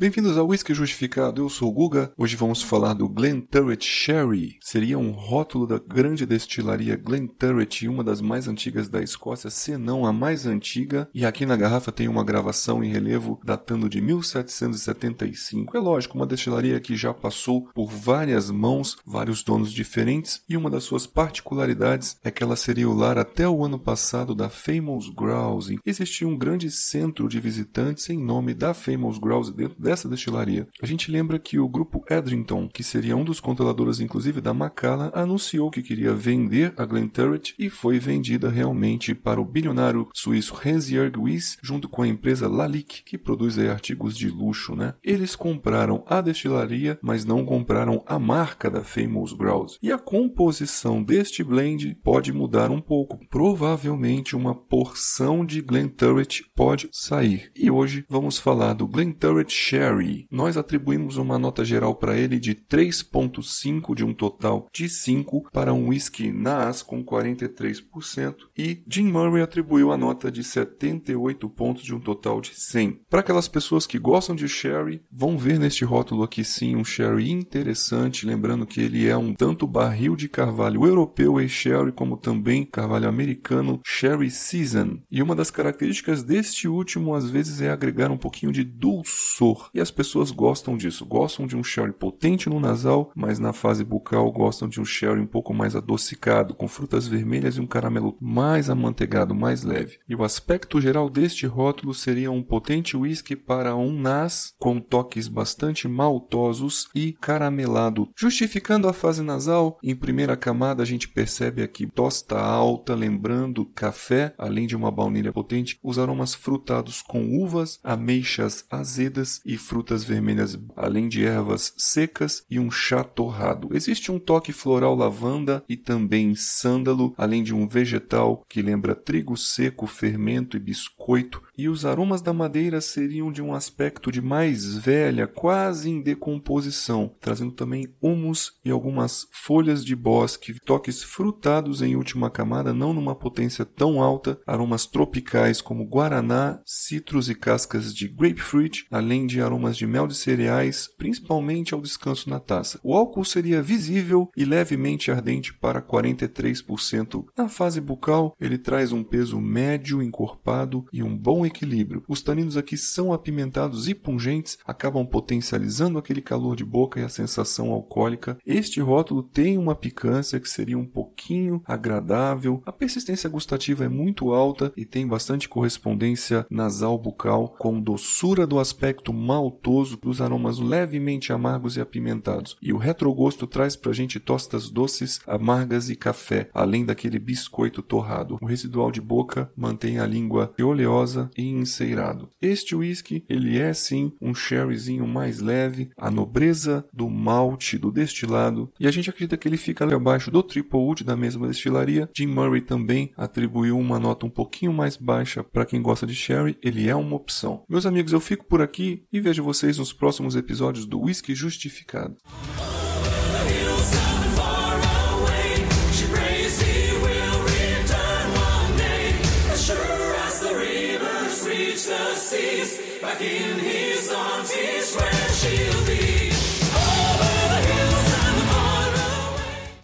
Bem-vindos ao Whisky Justificado, eu sou o Guga. Hoje vamos falar do Glenturret Sherry. Seria um rótulo da grande destilaria Glenturret, uma das mais antigas da Escócia, se não a mais antiga. E aqui na garrafa tem uma gravação em relevo datando de 1775. É lógico, uma destilaria que já passou por várias mãos, vários donos diferentes, e uma das suas particularidades é que ela seria o lar até o ano passado da Famous Grouse. Existia um grande centro de visitantes em nome da Famous Grouse dentro dessa destilaria. A gente lembra que o grupo Edrington, que seria um dos controladores inclusive da Macallan, anunciou que queria vender a Glenturret e foi vendida realmente para o bilionário suíço Hans-Jörg Wyss, junto com a empresa Lalique, que produz artigos de luxo, né? Eles compraram a destilaria, mas não compraram a marca da Famous Grouse. E a composição deste blend pode mudar um pouco. Provavelmente uma porção de Glenturret pode sair. E hoje vamos falar do Glenturret Sherry. Nós atribuímos uma nota geral para ele de 3.5 de um total de 5 para um whisky NAS com 43% e Jim Murray atribuiu a nota de 78 pontos de um total de 100. Para aquelas pessoas que gostam de sherry, vão ver neste rótulo aqui sim um sherry interessante, lembrando que ele é um tanto barril de carvalho europeu e sherry como também carvalho americano sherry season. E uma das características deste último às vezes é agregar um pouquinho de dulçor. E as pessoas gostam disso, gostam de um sherry potente no nasal, mas na fase bucal gostam de um sherry um pouco mais adocicado, com frutas vermelhas e um caramelo mais amanteigado, mais leve. E o aspecto geral deste rótulo seria um potente whisky para um nas com toques bastante maltosos e caramelado. Justificando a fase nasal, em primeira camada a gente percebe aqui tosta alta, lembrando café, além de uma baunilha potente, os aromas frutados com uvas, ameixas azedas e frutas vermelhas, além de ervas secas e um chá torrado. Existe um toque floral lavanda e também sândalo, além de um vegetal que lembra trigo seco, fermento e biscoito, e os aromas da madeira seriam de um aspecto de mais velha, quase em decomposição, trazendo também humus e algumas folhas de bosque, toques frutados em última camada, não numa potência tão alta, aromas tropicais como guaraná, citros e cascas de grapefruit, além de aromas de mel de cereais, principalmente ao descanso na taça. O álcool seria visível e levemente ardente para 43%. Na fase bucal, ele traz um peso médio encorpado e um bom equilíbrio. Os taninos aqui são apimentados e pungentes, acabam potencializando aquele calor de boca e a sensação alcoólica. Este rótulo tem uma picância que seria um agradável. A persistência gustativa é muito alta e tem bastante correspondência nasal bucal com doçura do aspecto maltoso dos aromas levemente amargos e apimentados. E o retrogosto traz pra gente tostas doces, amargas e café, além daquele biscoito torrado. O residual de boca mantém a língua oleosa e enceirado. Este whisky, ele é sim um sherryzinho mais leve, a nobreza do malte, do destilado, e a gente acredita que ele fica abaixo do Triple Wood da mesma destilaria. Jim Murray também atribuiu uma nota um pouquinho mais baixa para quem gosta de sherry, ele é uma opção. Meus amigos, eu fico por aqui e vejo vocês nos próximos episódios do Whisky Justificado. back in his arms.